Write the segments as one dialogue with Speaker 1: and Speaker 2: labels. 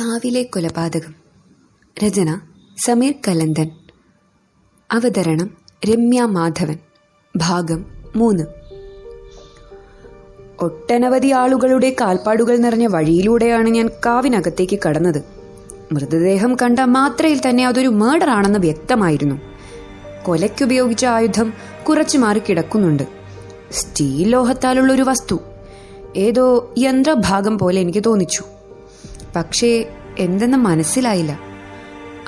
Speaker 1: കാവിലെ കൊലപാതകം. രചന സമീർ കലന്തൻ. അവതരണം രമ്യ മാധവൻ. ഭാഗം മൂന്ന്. ഒട്ടനവധി ആളുകളുടെ കാൽപ്പാടുകൾ നിറഞ്ഞ വഴിയിലൂടെയാണ് ഞാൻ കാവിനകത്തേക്ക് കടന്നത്. മൃതദേഹം കണ്ട മാത്രയിൽ തന്നെ അതൊരു മേഡർ ആണെന്ന് വ്യക്തമായിരുന്നു. കൊലയ്ക്കുപയോഗിച്ച ആയുധം കുറച്ചു മാറി കിടക്കുന്നുണ്ട്. സ്റ്റീൽ ലോഹത്താലുള്ള ഒരു വസ്തു. ഏതോ യന്ത്രഭാഗം പോലെ എനിക്ക് തോന്നിച്ചു. പക്ഷേ എന്തെന്ന് മനസ്സിലായില്ല.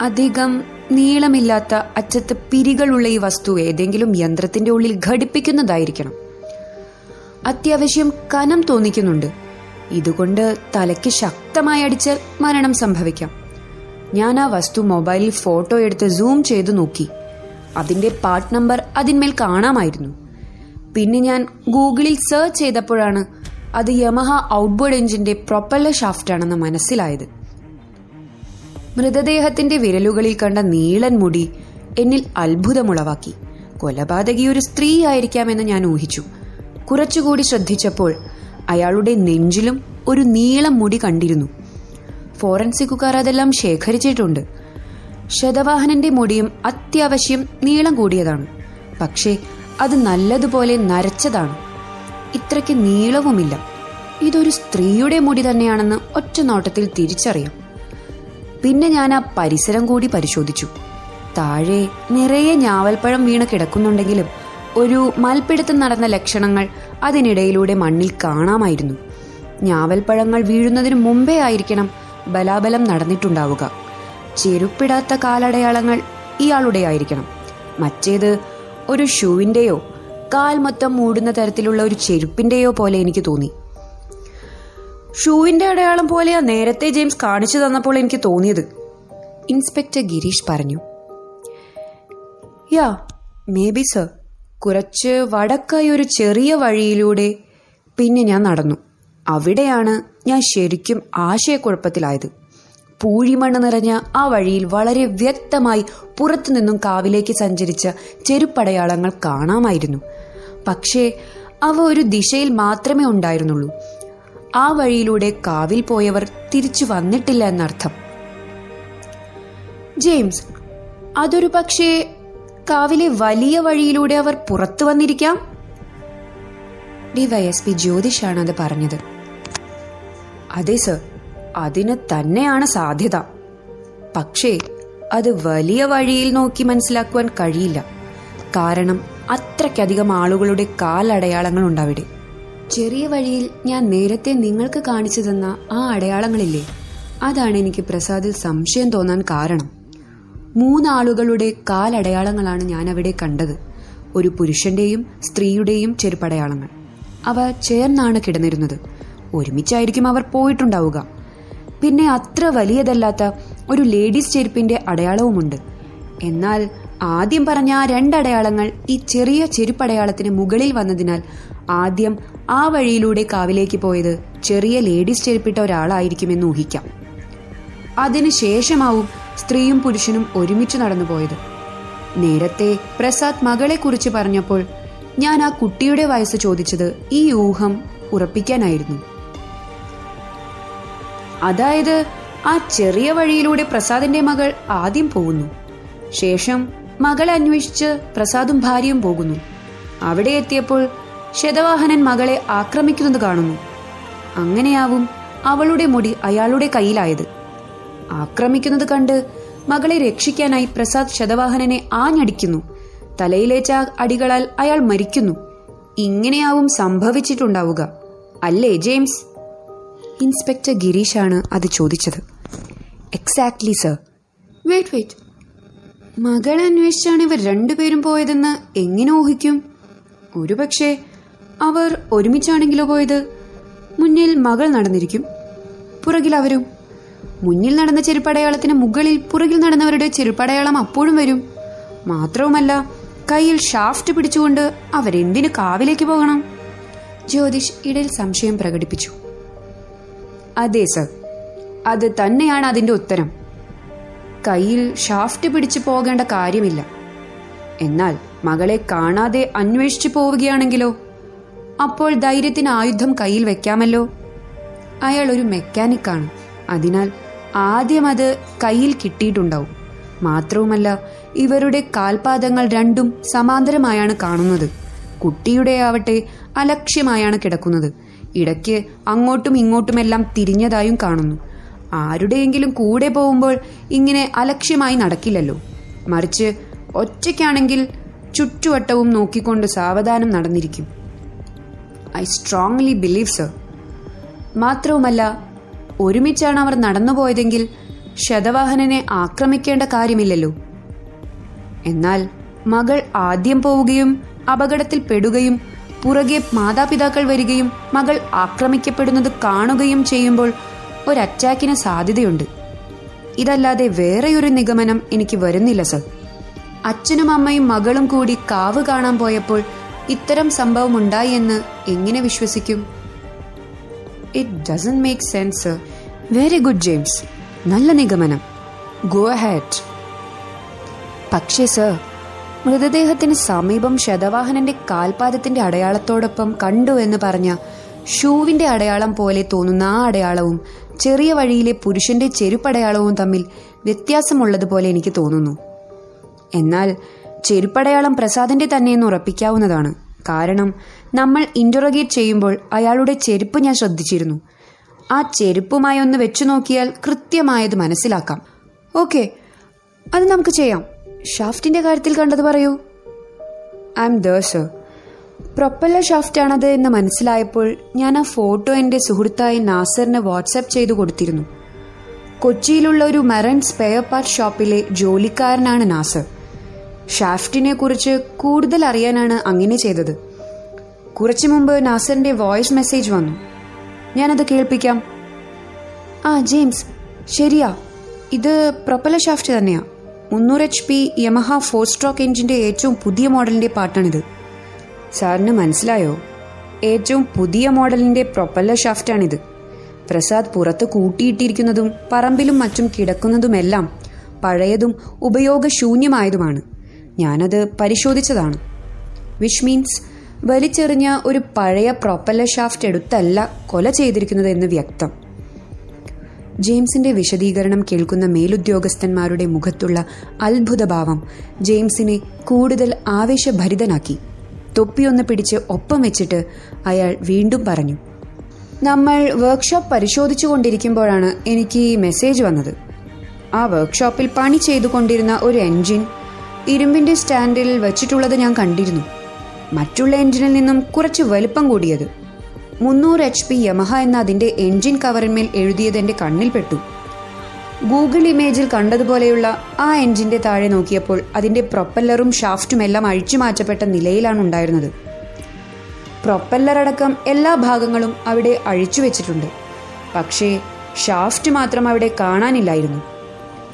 Speaker 1: അധികം നീളമില്ലാത്ത അറ്റത്ത് പിരികളുള്ള ഈ വസ്തു ഏതെങ്കിലും യന്ത്രത്തിന്റെ ഉള്ളിൽ ഘടിപ്പിക്കുന്നതായിരിക്കണം. അത്യാവശ്യം കനം തോന്നിക്കുന്നുണ്ട്. ഇതുകൊണ്ട് തലയ്ക്ക് ശക്തമായി അടിച്ചാൽ മരണം സംഭവിക്കാം. ഞാൻ ആ വസ്തു മൊബൈലിൽ ഫോട്ടോ എടുത്ത് സൂം ചെയ്ത് നോക്കി. അതിന്റെ പാർട്ട് നമ്പർ അതിന്മേൽ കാണാമായിരുന്നു. പിന്നെ ഞാൻ ഗൂഗിളിൽ സെർച്ച് ചെയ്തപ്പോഴാണ് അത് യമഹ ഔട്ട്ബോർഡ് എഞ്ചിന്റെ പ്രൊപ്പല്ലർ ഷാഫ്റ്റ് ആണെന്ന് മനസ്സിലായത്. മൃതദേഹത്തിന്റെ വിരലുകളിൽ കണ്ട നീളൻ മുടി എന്നിൽ അത്ഭുതമുളവാക്കി. കൊലപാതകി ഒരു സ്ത്രീ ആയിരിക്കാമെന്ന് ഞാൻ ഊഹിച്ചു. കുറച്ചുകൂടി ശ്രദ്ധിച്ചപ്പോൾ അയാളുടെ നെഞ്ചിലും ഒരു നീളം മുടി കണ്ടിരുന്നു. ഫോറൻസിക്കുകാർ അതെല്ലാം ശേഖരിച്ചിട്ടുണ്ട്. ശതവാഹനന്റെ മുടിയും അത്യാവശ്യം നീളം കൂടിയതാണ്. പക്ഷേ അത് നല്ലതുപോലെ നരച്ചതാണ്. ഇത്രയ്ക്ക് നീളവുമില്ല. ഇതൊരു സ്ത്രീയുടെ മുടി തന്നെയാണെന്ന് ഒറ്റ നോട്ടത്തിൽ തിരിച്ചറിയാം. പിന്നെ ഞാൻ ആ പരിസരം കൂടി പരിശോധിച്ചു. താഴെ നിറയെ ഞാവൽപ്പഴം വീണ് കിടക്കുന്നുണ്ടെങ്കിലും ഒരു മൽപ്പിടുത്തം നടന്ന ലക്ഷണങ്ങൾ അതിനിടയിലൂടെ മണ്ണിൽ കാണാമായിരുന്നു. ഞാവൽപ്പഴങ്ങൾ വീഴുന്നതിന് മുമ്പേ ആയിരിക്കണം ബലാബലം നടന്നിട്ടുണ്ടാവുക. ചെരുപ്പിടാത്ത കാലടയാളങ്ങൾ ഇയാളുടെ ആയിരിക്കണം. മറ്റേത് ഒരു ഷൂവിന്റെയോ കാൽ മൊത്തം മൂടുന്ന തരത്തിലുള്ള ഒരു ചെരുപ്പിന്റെയോ പോലെ എനിക്ക് തോന്നി. ഷൂവിന്റെ അടയാളം പോലെയാ നേരത്തെ ജെയിംസ് കാണിച്ചു തന്നപ്പോൾ എനിക്ക് തോന്നിയത്. ഇൻസ്പെക്ടർ ഗിരീഷ് പറഞ്ഞു. Yeah maybe sir. കുറച്ച് വടക്കായി ഒരു ചെറിയ വഴിയിലൂടെ പിന്നെ ഞാൻ നടന്നു. അവിടെയാണ് ഞാൻ ശരിക്കും ആശയക്കുഴപ്പത്തിലായത്. പൂഴിമണ്ണ് നിറഞ്ഞ ആ വഴിയിൽ വളരെ വ്യക്തമായി പുറത്തുനിന്നും കാവിലേക്ക് സഞ്ചരിച്ച ചെരുപ്പടയാളങ്ങൾ കാണാമായിരുന്നു. പക്ഷേ അവ ഒരു ദിശയിൽ മാത്രമേ ഉണ്ടായിരുന്നുള്ളൂ. ആ വഴിയിലൂടെ കാവിൽ പോയവർ തിരിച്ചു വന്നിട്ടില്ല എന്നർത്ഥം. ജെയിംസ് അതൊരു പക്ഷേ കാവിലെ വലിയ വഴിയിലൂടെ അവർ പുറത്തു വന്നിരിക്കാം? ഡിവൈഎസ്പി ജ്യോതിഷാണ് അത് പറഞ്ഞത്. അതെ സർ. അതിന് തന്നെയാണ് സാധ്യത. പക്ഷേ അത് വലിയ വഴിയിൽ നോക്കി മനസ്സിലാക്കുവാൻ കഴിയില്ല. കാരണം അത്രയ്ക്കധികം ആളുകളുടെ കാലടയാളങ്ങൾ ഉണ്ടവിടെ. ചെറിയ വഴിയിൽ ഞാൻ നേരത്തെ നിങ്ങൾക്ക് കാണിച്ചു തന്ന ആ അടയാളങ്ങളില്ലേ? അതാണ് എനിക്ക് പ്രസാദിൽ സംശയം തോന്നാൻ കാരണം. മൂന്നാളുകളുടെ കാലടയാളങ്ങളാണ് ഞാൻ അവിടെ കണ്ടത്. ഒരു പുരുഷന്റെയും സ്ത്രീയുടെയും ചെരുപ്പടയാളങ്ങൾ അവ ചേർന്നാണ് കിടന്നിരുന്നത്. ഒരുമിച്ചായിരിക്കും അവർ പോയിട്ടുണ്ടാവുക. പിന്നെ അത്ര വലിയതല്ലാത്ത ഒരു ലേഡീസ് ചെരുപ്പിന്റെ അടയാളവുമുണ്ട്. എന്നാൽ ആദ്യം പറഞ്ഞ ആ രണ്ടടയാളങ്ങൾ ഈ ചെറിയ ചെരുപ്പടയാളത്തിന് മുകളിൽ വന്നതിനാൽ ആദ്യം ആ വഴിയിലൂടെ കാവിലേക്ക് പോയത് ചെറിയ ലേഡീസ് ചെരുപ്പിട്ട ഒരാളായിരിക്കുമെന്ന് ഊഹിക്കാം. അതിനുശേഷമാവും സ്ത്രീയും പുരുഷനും ഒരുമിച്ച് നടന്നു പോയത്. നേരത്തെ പ്രസാദ് മകളെ കുറിച്ച് പറഞ്ഞപ്പോൾ ഞാൻ ആ കുട്ടിയുടെ വയസ്സ് ചോദിച്ചത് ഈ ഊഹം ഉറപ്പിക്കാനായിരുന്നു. അതായത് ആ ചെറിയ വഴിയിലൂടെ പ്രസാദിന്റെ മകൾ ആദ്യം പോകുന്നു. ശേഷം മകളെ അന്വേഷിച്ച് പ്രസാദും ഭാര്യയും പോകുന്നു. അവിടെ എത്തിയപ്പോൾ ശതവാഹനൻ മകളെ ആക്രമിക്കുന്നത് കാണുന്നു. അങ്ങനെയാവും അവളുടെ മുടി അയാളുടെ കയ്യിലായത്. ആക്രമിക്കുന്നത് കണ്ട് മകളെ രക്ഷിക്കാനായി പ്രസാദ് ശതവാഹനനെ ആഞ്ഞടിക്കുന്നു. തലയിലേറ്റ അടികളാൽ അയാൾ മരിക്കുന്നു. ഇങ്ങനെയാവും സംഭവിച്ചിട്ടുണ്ടാവുക. അല്ലേ ജെയിംസ്? ഇൻസ്പെക്ടർ ആണ് അത് ചോദിച്ചത്. എക്സാക്ട്ലി സർ വെയിറ്റ് വെയിറ്റ് മകളെ അന്വേഷിച്ചാണ് ഇവർ രണ്ടുപേരും പോയതെന്ന് എങ്ങനെ ഊഹിക്കും? ഒരുപക്ഷെ അവർ ഒരുമിച്ചാണെങ്കിലോ പോയത്? മുന്നിൽ മകൾ നടന്നിരിക്കും. പുറകിൽ അവരും. മുന്നിൽ നടന്ന ചെരുപ്പടയാളത്തിന് മുകളിൽ പുറകിൽ നടന്നവരുടെ ചെരുപ്പടയാളം അപ്പോഴും വരും. മാത്രവുമല്ല കയ്യിൽ ഷാഫ്റ്റ് പിടിച്ചുകൊണ്ട് അവരെന്തിന് കാവിലേക്ക് പോകണം? ജ്യോതിഷ് ഇടയിൽ സംശയം പ്രകടിപ്പിച്ചു. അതെ സർ. അത് തന്നെയാണ് അതിന്റെ ഉത്തരം. കയ്യിൽ ഷാഫ്റ്റ് പിടിച്ചു പോകേണ്ട കാര്യമില്ല. എന്നാൽ മകളെ കാണാതെ അന്വേഷിച്ചു പോവുകയാണെങ്കിലോ? അപ്പോൾ ധൈര്യത്തിന് ആയുധം കയ്യിൽ വെക്കാമല്ലോ? അയാൾ ഒരു മെക്കാനിക്കാണ്. അതിനാൽ ആദ്യം അത് കയ്യിൽ കിട്ടിയിട്ടുണ്ടാവും. മാത്രവുമല്ല ഇവരുടെ കാൽപാദങ്ങൾ രണ്ടും സമാന്തരമായാണ് കാണുന്നത്. കുട്ടിയുടെ ആവട്ടെ അലക്ഷ്യമായാണ് കിടക്കുന്നത്. ഇടയ്ക്ക് അങ്ങോട്ടും ഇങ്ങോട്ടുമെല്ലാം തിരിഞ്ഞതായും കാണുന്നു. ആരുടെയെങ്കിലും കൂടെ പോകുമ്പോൾ ഇങ്ങനെ അലക്ഷ്യമായി നടക്കില്ലല്ലോ. മറിച്ച് ഒറ്റയ്ക്കാണെങ്കിൽ ചുറ്റുവട്ടവും നോക്കിക്കൊണ്ട് സാവധാനം നടന്നിരിക്കും. I strongly believe sir. മാത്രവുമല്ല ഒരുമിച്ചാണ് അവർ നടന്നുപോയതെങ്കിൽ ശതവാഹനനെ ആക്രമിക്കേണ്ട കാര്യമില്ലല്ലോ. എന്നാൽ മകൾ ആദ്യം പോവുകയും അപകടത്തിൽ പെടുകയും പുറകെ മാതാപിതാക്കൾ വരികയും മകൾ ആക്രമിക്കപ്പെടുന്നത് കാണുകയും ചെയ്യുമ്പോൾ ഒരു സാധ്യതയുണ്ട്. ഇതല്ലാതെ വേറെയൊരു നിഗമനം എനിക്ക് വരുന്നില്ല സർ. അച്ഛനും അമ്മയും മകളും കൂടി കാവ് കാണാൻ പോയപ്പോൾ ഇത്തരം സംഭവം ഉണ്ടായി എന്ന് എങ്ങനെ വിശ്വസിക്കും? It doesn't make sense sir very good James നല്ല നിഗമനം. ഗോ ഹാറ്റ് പക്ഷേ സർ മൃതദേഹത്തിന് സമീപം ശതവാഹനന്റെ കാൽപാദത്തിന്റെ അടയാളത്തോടൊപ്പം കണ്ടു എന്ന് പറഞ്ഞ ഷൂവിന്റെ അടയാളം പോലെ തോന്നുന്ന ആ അടയാളവും ചെറിയ വഴിയിലെ പുരുഷന്റെ ചെരുപ്പടയാളവും തമ്മിൽ വ്യത്യാസമുള്ളതുപോലെ എനിക്ക് തോന്നുന്നു. എന്നാൽ ചെരുപ്പടയാളം പ്രസാദിന്റെ തന്നെയെന്ന് ഉറപ്പിക്കാവുന്നതാണ്. കാരണം നമ്മൾ ഇന്ററോഗേറ്റ് ചെയ്യുമ്പോൾ അയാളുടെ ചെരുപ്പ് ഞാൻ ശ്രദ്ധിച്ചിരുന്നു. ആ ചെരുപ്പുമായി ഒന്ന് വെച്ചു നോക്കിയാൽ കൃത്യമായത് മനസ്സിലാക്കാം. ഓക്കെ അത് നമുക്ക് ചെയ്യാം. ഷാഫ്റ്റിന്റെ കാര്യത്തിൽ കണ്ടത് പറയൂ. I am the sir propeller ഷാഫ്റ്റാണത് എന്ന് മനസ്സിലായപ്പോൾ ഞാൻ ആ ഫോട്ടോ എന്റെ സുഹൃത്തായ നാസറിന് വാട്സാപ്പ് ചെയ്തു കൊടുത്തിരുന്നു. കൊച്ചിയിലുള്ള ഒരു മെറൻ സ്പെയർ പാർട്ട് ഷോപ്പിലെ ജോലിക്കാരനാണ് നാസർ. ഷാഫ്റ്റിനെ കുറിച്ച് കൂടുതൽ അറിയാനാണ് അങ്ങനെ ചെയ്തത്. കുറച്ചു മുമ്പ് നാസറിന്റെ വോയിസ് മെസ്സേജ് വന്നു. ഞാനത് കേൾപ്പിക്കാം. ആ ജെയിംസ് ശരിയാ. ഇത് പ്രൊപ്പല ഷാഫ്റ്റ് തന്നെയാ. മുന്നൂറ് H P Yamaha four stroke എഞ്ചിന്റെ ഏറ്റവും പുതിയ മോഡലിന്റെ പാട്ടാണിത്. സാറിന് മനസ്സിലായോ? ഏറ്റവും പുതിയ മോഡലിന്റെ പ്രൊപ്പല്ലർ ഷാഫ്റ്റാണിത്. പ്രസാദ് പുറത്ത് കൂട്ടിയിട്ടിരിക്കുന്നതും പറമ്പിലും മറ്റും കിടക്കുന്നതുമെല്ലാം പഴയതും ഉപയോഗശൂന്യമായതുമാണ്. ഞാനത് പരിശോധിച്ചതാണ്. വിഷ് മീൻസ് വലിച്ചെറിഞ്ഞ ഒരു പഴയ പ്രൊപ്പല്ലർ ഷാഫ്റ്റ് എടുത്തല്ല കൊല ചെയ്തിരിക്കുന്നത് എന്ന് വ്യക്തം. ജെയിംസിന്റെ വിശദീകരണം കേൾക്കുന്ന മേലുദ്യോഗസ്ഥന്മാരുടെ മുഖത്തുള്ള അത്ഭുതഭാവം ജെയിംസിനെ കൂടുതൽ ആവേശഭരിതനാക്കി. തൊപ്പിയൊന്ന് പിടിച്ച് ഒപ്പം വെച്ചിട്ട് അയാൾ വീണ്ടും പറഞ്ഞു നമ്മൾ വർക്ക്ഷോപ്പ് പരിശോധിച്ചു കൊണ്ടിരിക്കുമ്പോഴാണ് എനിക്ക് ഈ മെസ്സേജ് വന്നത്. ആ വർക്ക്ഷോപ്പിൽ പണി ചെയ്തുകൊണ്ടിരുന്ന ഒരു എൻജിൻ ഇരുമ്പിന്റെ സ്റ്റാൻഡിൽ വെച്ചിട്ടുള്ളത് ഞാൻ കണ്ടിരുന്നു. മറ്റുള്ള എൻജിനിൽ നിന്നും കുറച്ച് വലുപ്പം കൂടിയത്. മുന്നൂറ് എച്ച് പി യമഹ എന്ന അതിന്റെ എൻജിൻ കവറിന്മേൽ എഴുതിയത് എന്റെ കണ്ണിൽപ്പെട്ടു ഗൂഗിൾ ഇമേജിൽ കണ്ടതുപോലെയുള്ള ആ എൻജിന്റെ താഴെ നോക്കിയപ്പോൾ അതിന്റെ പ്രൊപ്പല്ലറും ഷാഫ്റ്റും എല്ലാം അഴിച്ചു മാറ്റപ്പെട്ട നിലയിലാണ് ഉണ്ടായിരുന്നത്. പ്രൊപ്പല്ലർ അടക്കം എല്ലാ ഭാഗങ്ങളും അവിടെ അഴിച്ചു വെച്ചിട്ടുണ്ട്. പക്ഷേ ഷാഫ്റ്റ് മാത്രം അവിടെ കാണാനില്ലായിരുന്നു.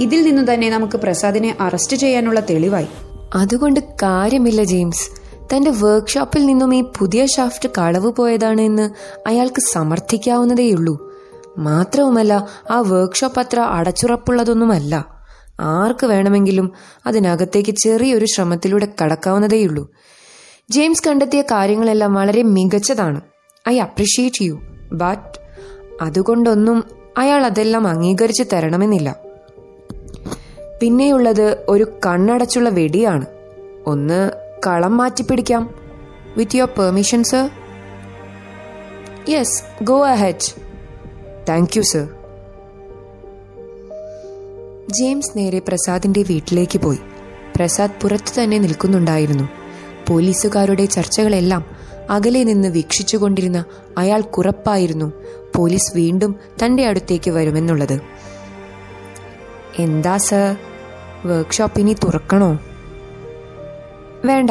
Speaker 1: ഇതിൽ നിന്നു തന്നെ നമുക്ക് പ്രസാദിനെ അറസ്റ്റ് ചെയ്യാനുള്ള തെളിവായി.
Speaker 2: അതുകൊണ്ട് കാര്യമില്ല ജെയിംസ്. തന്റെ വർക്ക്ഷോപ്പിൽ നിന്നും ഈ പുതിയ ഷാഫ്റ്റ് കളവ് പോയതാണ് എന്ന് അയാൾക്ക് സമർത്ഥിക്കാവുന്നതേയുള്ളൂ. മാത്രവുമല്ല ആ വർക്ക്ഷോപ്പ് അത്ര അടച്ചുറപ്പുള്ളതൊന്നുമല്ല. ആർക്ക് വേണമെങ്കിലും അതിനകത്തേക്ക് ചെറിയൊരു ശ്രമത്തിലൂടെ കടക്കാവുന്നതേയുള്ളൂ. ജെയിംസ് കണ്ടെത്തിയ കാര്യങ്ങളെല്ലാം വളരെ മികച്ചതാണ്. I appreciate U. ബട്ട് അതുകൊണ്ടൊന്നും അയാൾ അതെല്ലാം അംഗീകരിച്ച് തരണമെന്നില്ല. പിന്നെയുള്ളത് ഒരു കണ്ണടച്ചുള്ള വെടിയാണ്. ഒന്ന് കളം മാറ്റിപ്പിടിക്കാം. With your permission sir yes go ahead thank you sir James നേരെ പ്രസാദിന്റെ വീട്ടിലേക്ക് പോയി. പ്രസാദ് പുറത്തു തന്നെ നിൽക്കുന്നുണ്ടായിരുന്നു. പോലീസുകാരുടെ ചർച്ചകളെല്ലാം അകലെ നിന്ന് വീക്ഷിച്ചുകൊണ്ടിരുന്ന അയാൾ കുറപ്പായിരുന്നു പോലീസ് വീണ്ടും തന്റെ അടുത്തേക്ക് വരുമെന്നുള്ളത്. എന്താ സർ വർക്ക്ഷോപ്പ് ഇനി തുറക്കണോ? വേണ്ട.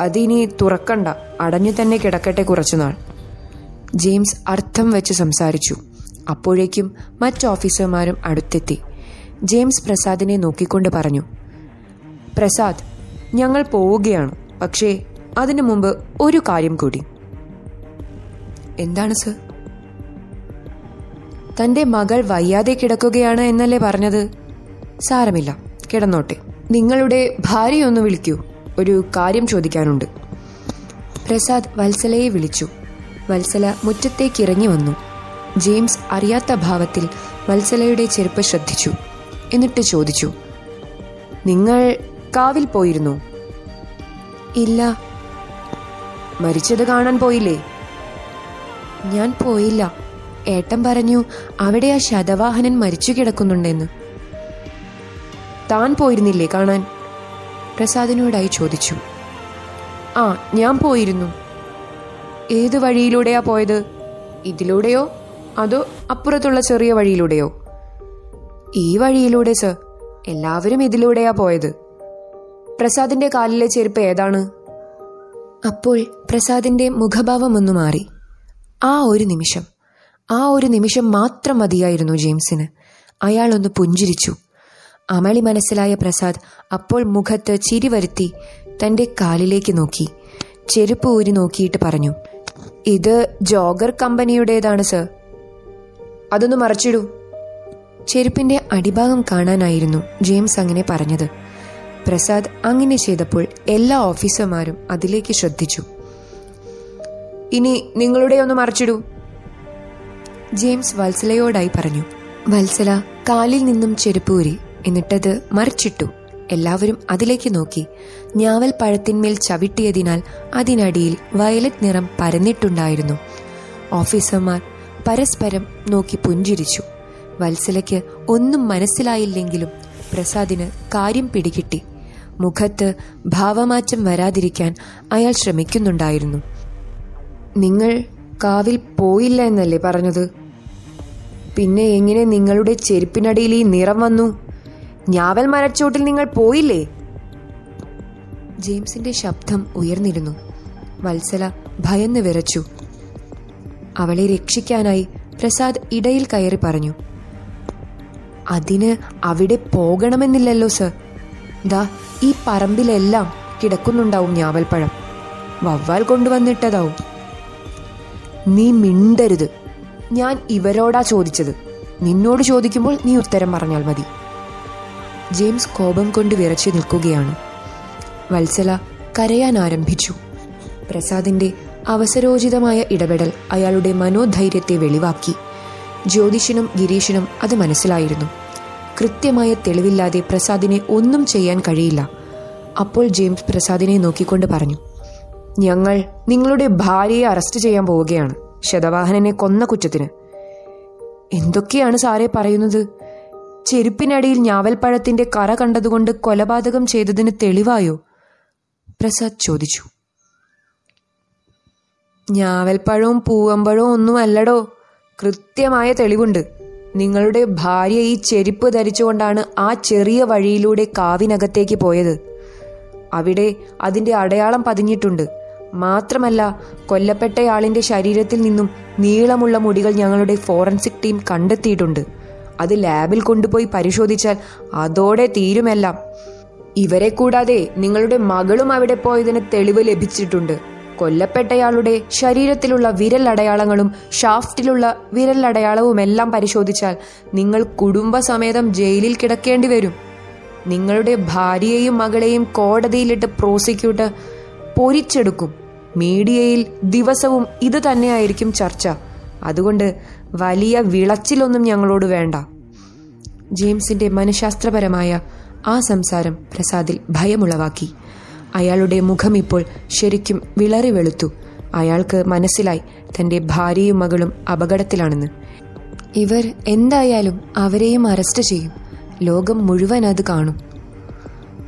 Speaker 2: അതിനി തുറക്കണ്ട. അടഞ്ഞു തന്നെ കിടക്കട്ടെ കുറച്ചുനാൾ. ജെയിംസ് അർത്ഥം വെച്ച് സംസാരിച്ചു. അപ്പോഴേക്കും മറ്റ് ഓഫീസർമാരും അടുത്തെത്തി. ജെയിംസ് പ്രസാദിനെ നോക്കിക്കൊണ്ട് പറഞ്ഞു പ്രസാദ് ഞങ്ങൾ പോവുകയാണ്. പക്ഷേ അതിനു മുമ്പ് ഒരു കാര്യം കൂടി. എന്താണ് സർ? തന്റെ മകൾ വയ്യാതെ കിടക്കുകയാണ് എന്നല്ലേ പറഞ്ഞത്? സാരമില്ല. കിടന്നോട്ടെ. നിങ്ങളുടെ ഭാര്യയൊന്ന് വിളിക്കൂ. ഒരു കാര്യം ചോദിക്കാനുണ്ട്. പ്രസാദ് വത്സലയെ വിളിച്ചു. വത്സല മുറ്റത്തേക്ക് ഇറങ്ങി വന്നു. ജെയിംസ് അറിയാത്ത ഭാവത്തിൽ
Speaker 1: വത്സലയുടെ ചെരുപ്പ് ശ്രദ്ധിച്ചു. എന്നിട്ട് ചോദിച്ചു നിങ്ങൾ കാവിൽ പോയിരുന്നു? ഇല്ല. മരിച്ചത് കാണാൻ പോയില്ലേ? ഞാൻ പോയില്ല. ഏട്ടൻ പറഞ്ഞു അവിടെ ആ ശതവാഹനൻ മരിച്ചു കിടക്കുന്നുണ്ടെന്ന്. താൻ പോയിരുന്നില്ലേ കാണാൻ? പ്രസാദിനോടായി ചോദിച്ചു. ആ ഞാൻ പോയിരുന്നു. ഏത് വഴിയിലൂടെയാ പോയത്? ഇതിലൂടെയോ? അതോ അപ്പുറത്തുള്ള ചെറിയ വഴിയിലൂടെയോ? ഈ വഴിയിലൂടെ സർ. എല്ലാവരും ഇതിലൂടെയാ പോയത്. പ്രസാദിന്റെ കാലിലെ ചെരുപ്പ് ഏതാണ്? അപ്പോൾ പ്രസാദിന്റെ മുഖഭാവം ഒന്ന് മാറി. ആ ഒരു നിമിഷം. ആ ഒരു നിമിഷം മാത്രം മതിയായിരുന്നു ജെയിംസിന്. അയാളൊന്ന് പുഞ്ചിരിച്ചു. അമളി മനസ്സിലായ പ്രസാദ് അപ്പോൾ മുഖത്ത് ചിരി വരുത്തി തന്റെ കാലിലേക്ക് നോക്കി. ചെരുപ്പ് ഊരി നോക്കിയിട്ട് പറഞ്ഞു ഇത് ജോഗർ കമ്പനിയുടേതാണ് സർ. അതൊന്ന് മറച്ചിടൂ. ചെരുപ്പിന്റെ അടിഭാഗം കാണാനായിരുന്നു ജെയിംസ് അങ്ങനെ പറഞ്ഞത്. പ്രസാദ് അങ്ങനെ ചെയ്തപ്പോൾ എല്ലാ ഓഫീസർമാരും അതിലേക്ക് ശ്രദ്ധിച്ചു. ഇനി നിങ്ങളുടെ ഒന്ന് മറച്ചിടൂ. ജെയിംസ് വത്സലയോടായി പറഞ്ഞു വത്സല കാലിൽ നിന്നും ചെരുപ്പൂരി എന്നിട്ടത് മറിച്ചിട്ടു. എല്ലാവരും അതിലേക്ക് നോക്കി. ഞാവൽ പഴത്തിന്മേൽ ചവിട്ടിയതിനാൽ അതിനടിയിൽ വയലറ്റ് നിറം പരന്നിട്ടുണ്ടായിരുന്നു. ഓഫീസർമാർ പരസ്പരം നോക്കി പുഞ്ചിരിച്ചു. വത്സലയ്ക്ക് ഒന്നും മനസ്സിലായില്ലെങ്കിലും പ്രസാദിന് കാര്യം പിടികിട്ടി. മുഖത്ത് ഭാവമാറ്റം വരാതിരിക്കാൻ അയാൾ ശ്രമിക്കുന്നുണ്ടായിരുന്നു. നിങ്ങൾ കാവിൽ പോയില്ല എന്നല്ലേ പറഞ്ഞത്? പിന്നെ എങ്ങനെ നിങ്ങളുടെ ചെരുപ്പിനടിയിൽ ഈ നിറം വന്നു? ഞാവൽ മരച്ചോട്ടിൽ നിങ്ങൾ പോയില്ലേ? ജെയിംസിന്റെ ശബ്ദം ഉയർന്നിരുന്നു. വത്സല ഭയന്ന് വിറച്ചു. അവളെ രക്ഷിക്കാനായി പ്രസാദ് ഇടയിൽ കയറി പറഞ്ഞു. അതിന് അവിടെ പോകണമെന്നില്ലല്ലോ സർ. ദാ ഈ പറമ്പിലെല്ലാം കിടക്കുന്നുണ്ടാവും ഞാവൽപ്പഴം. വവ്വാൽ കൊണ്ടുവന്നിട്ടതാവും. നീ മിണ്ടരുത്. ഞാൻ ഇവരോടാ ചോദിച്ചത്. നിന്നോട് ചോദിക്കുമ്പോൾ നീ ഉത്തരം പറഞ്ഞാൽ മതി. ജെയിംസ് കോപം കൊണ്ട് വിറച്ചു നിൽക്കുകയാണ്. വത്സല കരയാൻ ആരംഭിച്ചു. പ്രസാദിന്റെ അവസരോചിതമായ ഇടപെടൽ അയാളുടെ മനോധൈര്യത്തെ വെളിവാക്കി. ജ്യോതിഷനും ഗിരീഷിനും അത് മനസ്സിലായിരുന്നു. കൃത്യമായ തെളിവില്ലാതെ പ്രസാദിനെ ഒന്നും ചെയ്യാൻ കഴിയില്ല. അപ്പോൾ ജെയിംസ് പ്രസാദിനെ നോക്കിക്കൊണ്ട് പറഞ്ഞു ഞങ്ങൾ നിങ്ങളുടെ ഭാര്യയെ അറസ്റ്റ് ചെയ്യാൻ പോവുകയാണ്. ശതവാഹനനെ കൊന്ന കുറ്റത്തിന്. എന്തൊക്കെയാണ് സാറെ പറയുന്നത്? ചെരുപ്പിനടിയിൽ ഞാവൽപ്പഴത്തിന്റെ കറ കണ്ടതുകൊണ്ട് കൊലപാതകം ചെയ്തതിന് തെളിവായോ? പ്രസാദ് ചോദിച്ചു. ഞാവൽപ്പഴവും പൂവമ്പഴവും ഒന്നും അല്ലടോ കൃത്യമായ തെളിവുണ്ട്. നിങ്ങളുടെ ഭാര്യ ഈ ചെരുപ്പ് ധരിച്ചുകൊണ്ടാണ് ആ ചെറിയ വഴിയിലൂടെ കാവിനകത്തേക്ക് പോയത്. അവിടെ അതിന്റെ അടയാളം പതിഞ്ഞിട്ടുണ്ട്. മാത്രമല്ല കൊല്ലപ്പെട്ടയാളിന്റെ ശരീരത്തിൽ നിന്നും നീളമുള്ള മുടികൾ ഞങ്ങളുടെ ഫോറൻസിക് ടീം കണ്ടെത്തിയിട്ടുണ്ട്. അത് ലാബിൽ കൊണ്ടുപോയി പരിശോധിച്ചാൽ അതോടെ തീരുമെല്ലാം. ഇവരെ കൂടാതെ നിങ്ങളുടെ മകളും അവിടെ പോയതിന് തെളിവ് ലഭിച്ചിട്ടുണ്ട്. കൊല്ലപ്പെട്ടയാളുടെ ശരീരത്തിലുള്ള വിരൽ അടയാളങ്ങളും ഷാഫ്റ്റിലുള്ള വിരൽ വിരലടയാളവുമെല്ലാം പരിശോധിച്ചാൽ നിങ്ങൾ കുടുംബസമേതം ജയിലിൽ കിടക്കേണ്ടി വരും. നിങ്ങളുടെ ഭാര്യയെയും മകളെയും കോടതിയിലിട്ട് പ്രോസിക്യൂട്ട് പൊരിച്ചെടുക്കും. മീഡിയയിൽ ദിവസവും ഇത് തന്നെയായിരിക്കും ചർച്ച. അതുകൊണ്ട് വലിയ വിളച്ചിലൊന്നും ഞങ്ങളോട് വേണ്ട. ജെയിംസിന്റെ മനഃശാസ്ത്രപരമായ ആ സംസാരം പ്രസാദിൽ ഭയമുളവാക്കി. അയാളുടെ മുഖം ഇപ്പോൾ ശരിക്കും വിളറി വെളുത്തു. അയാൾക്ക് മനസ്സിലായി തന്റെ ഭാര്യയും മകളും അപകടത്തിലാണെന്ന്. ഇവർ എന്തായാലും അവരെയും അറസ്റ്റ് ചെയ്യും. ലോകം മുഴുവൻ അത് കാണും.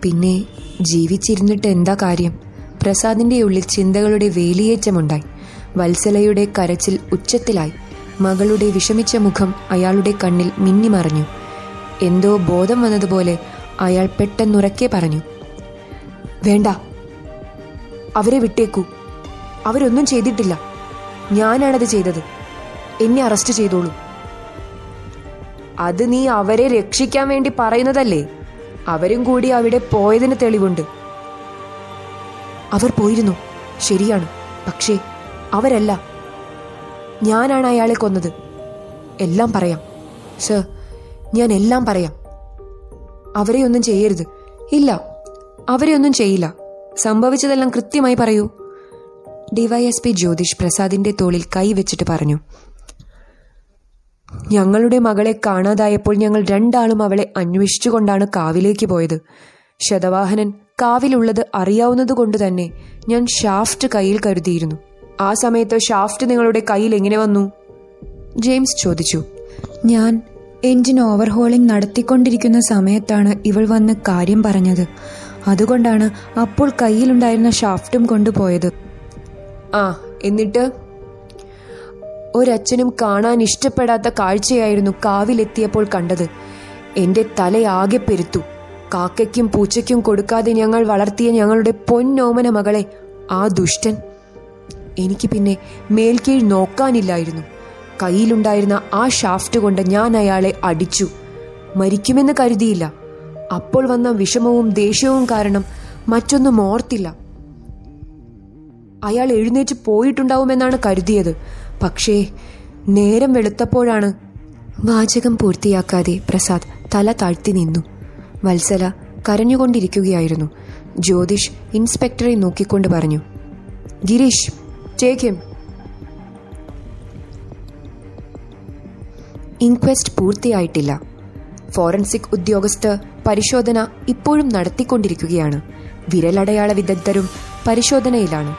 Speaker 1: പിന്നെ ജീവിച്ചിരുന്നിട്ട് എന്താ കാര്യം? പ്രസാദിന്റെ ഉള്ളിൽ ചിന്തകളുടെ വേലിയേറ്റമുണ്ടായി. വത്സലയുടെ കരച്ചിൽ ഉച്ചത്തിലായി. മകളുടെ വിഷമിച്ച മുഖം അയാളുടെ കണ്ണിൽ മിന്നിമറഞ്ഞു. എന്തോ ബോധം വന്നതുപോലെ അയാൾ പെട്ടെന്നുറക്കെ പറഞ്ഞു വേണ്ട അവരെ വിട്ടേക്കൂ. അവരൊന്നും ചെയ്തിട്ടില്ല. ഞാനാണത് ചെയ്തത്. എന്നെ അറസ്റ്റ് ചെയ്തോളൂ. അത് നീ അവരെ രക്ഷിക്കാൻ വേണ്ടി പറയുന്നതല്ലേ? അവരും കൂടി അവിടെ പോയതിന് തെളിവുണ്ട്. അവർ പോയിരുന്നു. ശരിയാണ്. പക്ഷേ അവരല്ല. ഞാനാണ് അയാളെ കൊന്നത്. എല്ലാം പറയാം. സർ ഞാൻ എല്ലാം പറയാം. അവരെ ഒന്നും ചെയ്യരുത്. ഇല്ല അവരെ ഒന്നും ചെയ്യില്ല. സംഭവിച്ചതെല്ലാം കൃത്യമായി പറയൂ. ഡിവൈഎസ്പി ജ്യോതിഷ് പ്രസാദിന്റെ തോളിൽ കൈവച്ചിട്ട് പറഞ്ഞു. ഞങ്ങളുടെ മകളെ കാണാതായപ്പോൾ ഞങ്ങൾ രണ്ടാളും അവളെ അന്വേഷിച്ചുകൊണ്ടാണ് കാവിലേക്ക് പോയത്. ശതവാഹനൻ കാവിലുള്ളത് അറിയാവുന്നതുകൊണ്ട് തന്നെ ഞാൻ ഷാഫ്റ്റ് കയ്യിൽ കരുതിയിരുന്നു. ആ സമയത്ത് ഷാഫ്റ്റ് നിങ്ങളുടെ കയ്യിൽ എങ്ങനെ വന്നു? ജെയിംസ് ചോദിച്ചു.
Speaker 3: ഞാൻ എഞ്ചിൻ ഓവർഹോളിംഗ് നടത്തിക്കൊണ്ടിരിക്കുന്ന സമയത്താണ് ഇവൾ വന്ന് കാര്യം പറഞ്ഞത്. അതുകൊണ്ടാണ് അപ്പോൾ കയ്യിലുണ്ടായിരുന്ന ഷാഫ്റ്റും കൊണ്ടുപോയത്.
Speaker 1: ആ എന്നിട്ട്? ഒരച്ഛനും കാണാൻ ഇഷ്ടപ്പെടാത്ത കാഴ്ചയായിരുന്നു കാവിലെത്തിയപ്പോൾ കണ്ടത്. എന്റെ തലയാകെ പെരുത്തു. കാക്കയ്ക്കും പൂച്ചയ്ക്കും കൊടുക്കാതെ ഞങ്ങൾ വളർത്തിയ ഞങ്ങളുടെ പൊന്നോമന മകളെ ആ ദുഷ്ടൻ. എനിക്ക് പിന്നെ മേൽക്കീഴ് നോക്കാനില്ലായിരുന്നു. കയ്യിലുണ്ടായിരുന്ന ആ ഷാഫ്റ്റ് കൊണ്ട് ഞാൻ അയാളെ അടിച്ചു. മരിക്കുമെന്ന് കരുതിയില്ല. അപ്പോൾ വന്ന വിഷമവും ദേഷ്യവും കാരണം മറ്റൊന്നും ഓർത്തില്ല. അയാൾ എഴുന്നേറ്റ് പോയിട്ടുണ്ടാവുമെന്നാണ് കരുതിയത്. പക്ഷേ നേരം വെളുത്തപ്പോഴാണ് വാചകം പൂർത്തിയാക്കാതെ പ്രസാദ് തല താഴ്ത്തി നിന്നു. വത്സല കരഞ്ഞുകൊണ്ടിരിക്കുകയായിരുന്നു. ജ്യോതിഷ് ഇൻസ്പെക്ടറെ നോക്കിക്കൊണ്ട് പറഞ്ഞു ഗിരീഷ് ടേക്ക് him. ഇൻക്വസ്റ്റ് പൂർത്തിയായിട്ടില്ല. ഫോറൻസിക് ഉദ്യോഗസ്ഥർ പരിശോധന ഇപ്പോഴും നടത്തിക്കൊണ്ടിരിക്കുകയാണ്. വിരലടയാള വിദഗ്ധരും പരിശോധനയിലാണ്.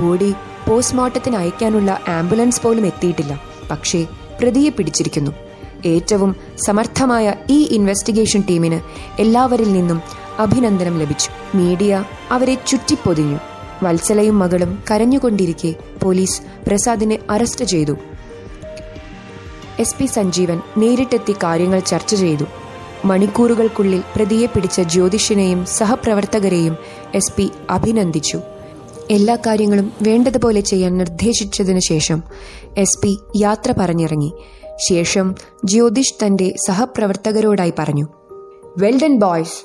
Speaker 1: ബോഡി പോസ്റ്റ്മോർട്ടത്തിന് അയക്കാനുള്ള ആംബുലൻസ് പോലും എത്തിയിട്ടില്ല. പക്ഷേ പ്രതിയെ പിടിച്ചിരിക്കുന്നു. ഏറ്റവും സമർത്ഥമായ ഈ ഇൻവെസ്റ്റിഗേഷൻ ടീമിന് എല്ലാവരിൽ നിന്നും അഭിനന്ദനം ലഭിച്ചു. മീഡിയ അവരെ ചുറ്റിപ്പൊതിഞ്ഞു. വത്സലയും മകളും കരഞ്ഞുകൊണ്ടിരിക്കെ പോലീസ് പ്രസാദിനെ അറസ്റ്റ് ചെയ്തു. എസ് പി സഞ്ജീവൻ നേരിട്ടെത്തി കാര്യങ്ങൾ ചർച്ച ചെയ്തു. മണിക്കൂറുകൾക്കുള്ളിൽ പ്രതിയെ പിടിച്ച ജ്യോതിഷിനെയും സഹപ്രവർത്തകരെയും എസ് പി അഭിനന്ദിച്ചു. എല്ലാ കാര്യങ്ങളും വേണ്ടതുപോലെ ചെയ്യാൻ നിർദ്ദേശിച്ചതിനു ശേഷം എസ് പി യാത്ര പറഞ്ഞിറങ്ങി. ശേഷം ജ്യോതിഷ് തന്റെ സഹപ്രവർത്തകരോടായി പറഞ്ഞു വെൽഡൻ ബോയ്സ്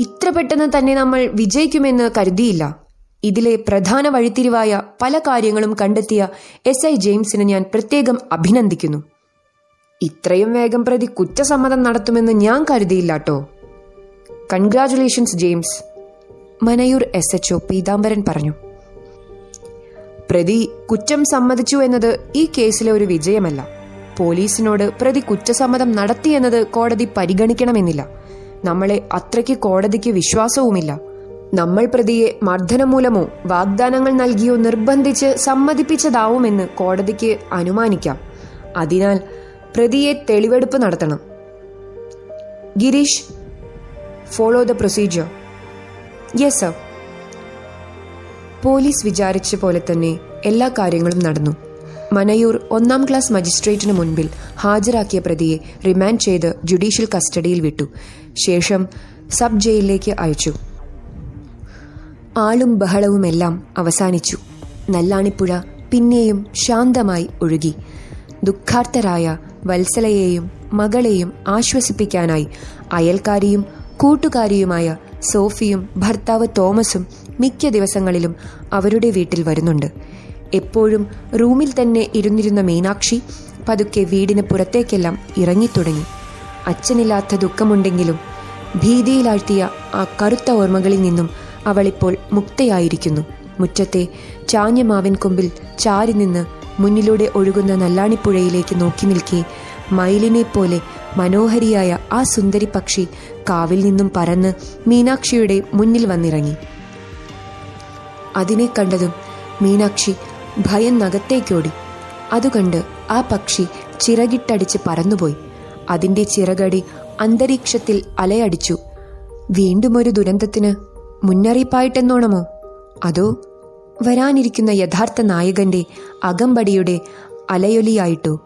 Speaker 1: ഇത്ര പെട്ടെന്ന് തന്നെ നമ്മൾ വിജയിക്കുമെന്ന് കരുതിയില്ല. ഇതിലെ പ്രധാന വഴിത്തിരിവായ പല കാര്യങ്ങളും കണ്ടെത്തിയ എസ് ഐ ജെയിംസിനെ ഞാൻ പ്രത്യേകം അഭിനന്ദിക്കുന്നു. ഇത്രയും വേഗം പ്രതി കുറ്റസമ്മതം നടത്തുമെന്ന് ഞാൻ കരുതിയില്ലാട്ടോ. Congratulations James. Manayur S H O Peethambaran പറഞ്ഞു. പ്രതി കുറ്റം സമ്മതിച്ചു എന്നത് ഈ കേസിലെ ഒരു വിജയമല്ല. പോലീസിനോട് പ്രതി കുറ്റസമ്മതം നടത്തിയെന്നത് കോടതി പരിഗണിക്കണമെന്നില്ല. നമ്മളെ അത്രയ്ക്ക് കോടതിക്ക് വിശ്വാസവുമില്ല. നമ്മൾ പ്രതിയെ മർദ്ദനം മൂലമോ വാഗ്ദാനങ്ങൾ നൽകിയോ നിർബന്ധിച്ച് സമ്മതിപ്പിച്ചതാവുമെന്ന് കോടതിക്ക് അനുമാനിക്കാം. അതിനാൽ പ്രതിയെ തെളിവെടുപ്പ് നടത്തണം. Girish follow the procedure yes sir police വിചാരിച്ച പോലെ തന്നെ എല്ലാ കാര്യങ്ങളും നടന്നു. മനയൂർ ഒന്നാം ക്ലാസ് മജിസ്ട്രേറ്റിന് മുൻപിൽ ഹാജരാക്കിയ പ്രതിയെ റിമാൻഡ് ചെയ്ത് ജുഡീഷ്യൽ കസ്റ്റഡിയിൽ വിട്ടു. ശേഷം സബ് ജയിലിലേക്ക് അയച്ചു. ആളും ബഹളവുമെല്ലാം അവസാനിച്ചു. നല്ലാണിപ്പുഴ പിന്നെയും ശാന്തമായി ഒഴുകി. ദുഃഖാർത്തരായ വത്സലയെയും മകളെയും ആശ്വസിപ്പിക്കാനായി അയൽക്കാരിയും കൂട്ടുകാരിയുമായ സോഫിയും ഭർത്താവ് തോമസും മിക്ക ദിവസങ്ങളിലും അവരുടെ വീട്ടിൽ വരുന്നുണ്ട്. എപ്പോഴും റൂമിൽ തന്നെ ഇരുന്നിരുന്ന മീനാക്ഷി പതുക്കെ വീടിന് പുറത്തേക്കെല്ലാം ഇറങ്ങിത്തുടങ്ങി. അച്ഛനില്ലാത്ത ദുഃഖമുണ്ടെങ്കിലും ഭീതിയിലാഴ്ത്തിയ ആ കറുത്ത ഓർമ്മകളിൽ നിന്നും അവളിപ്പോൾ മുക്തയായിരിക്കുന്നു. മുറ്റത്തെ ചാഞ്ഞ മാവിൻ കൊമ്പിൽ ചാരി നിന്ന് മുന്നിലൂടെ ഒഴുകുന്ന നല്ലാണിപ്പുഴയിലേക്ക് നോക്കി നിൽക്കെ മയിലിനെ പോലെ മനോഹരിയായ ആ സുന്ദരി പക്ഷി കാവിൽ നിന്നും പറന്ന് മീനാക്ഷിയുടെ മുന്നിൽ വന്നിറങ്ങി. അതിനെ കണ്ടതും മീനാക്ഷി ഭയം നഗത്തേക്കോടി അതുകണ്ട് ആ പക്ഷി ചിറകിട്ടടിച്ച് പറന്നുപോയി അതിന്റെ ചിറകടി അന്തരീക്ഷത്തിൽ അലയടിച്ചു. വീണ്ടും ഒരു ദുരന്തത്തിന് മുന്നറിയിപ്പായിട്ടെന്നോണമോ? അതോ വരാനിരിക്കുന്ന യഥാർത്ഥ നായകന്റെ അകമ്പടിയുടെ അലയൊലിയായിട്ടോ?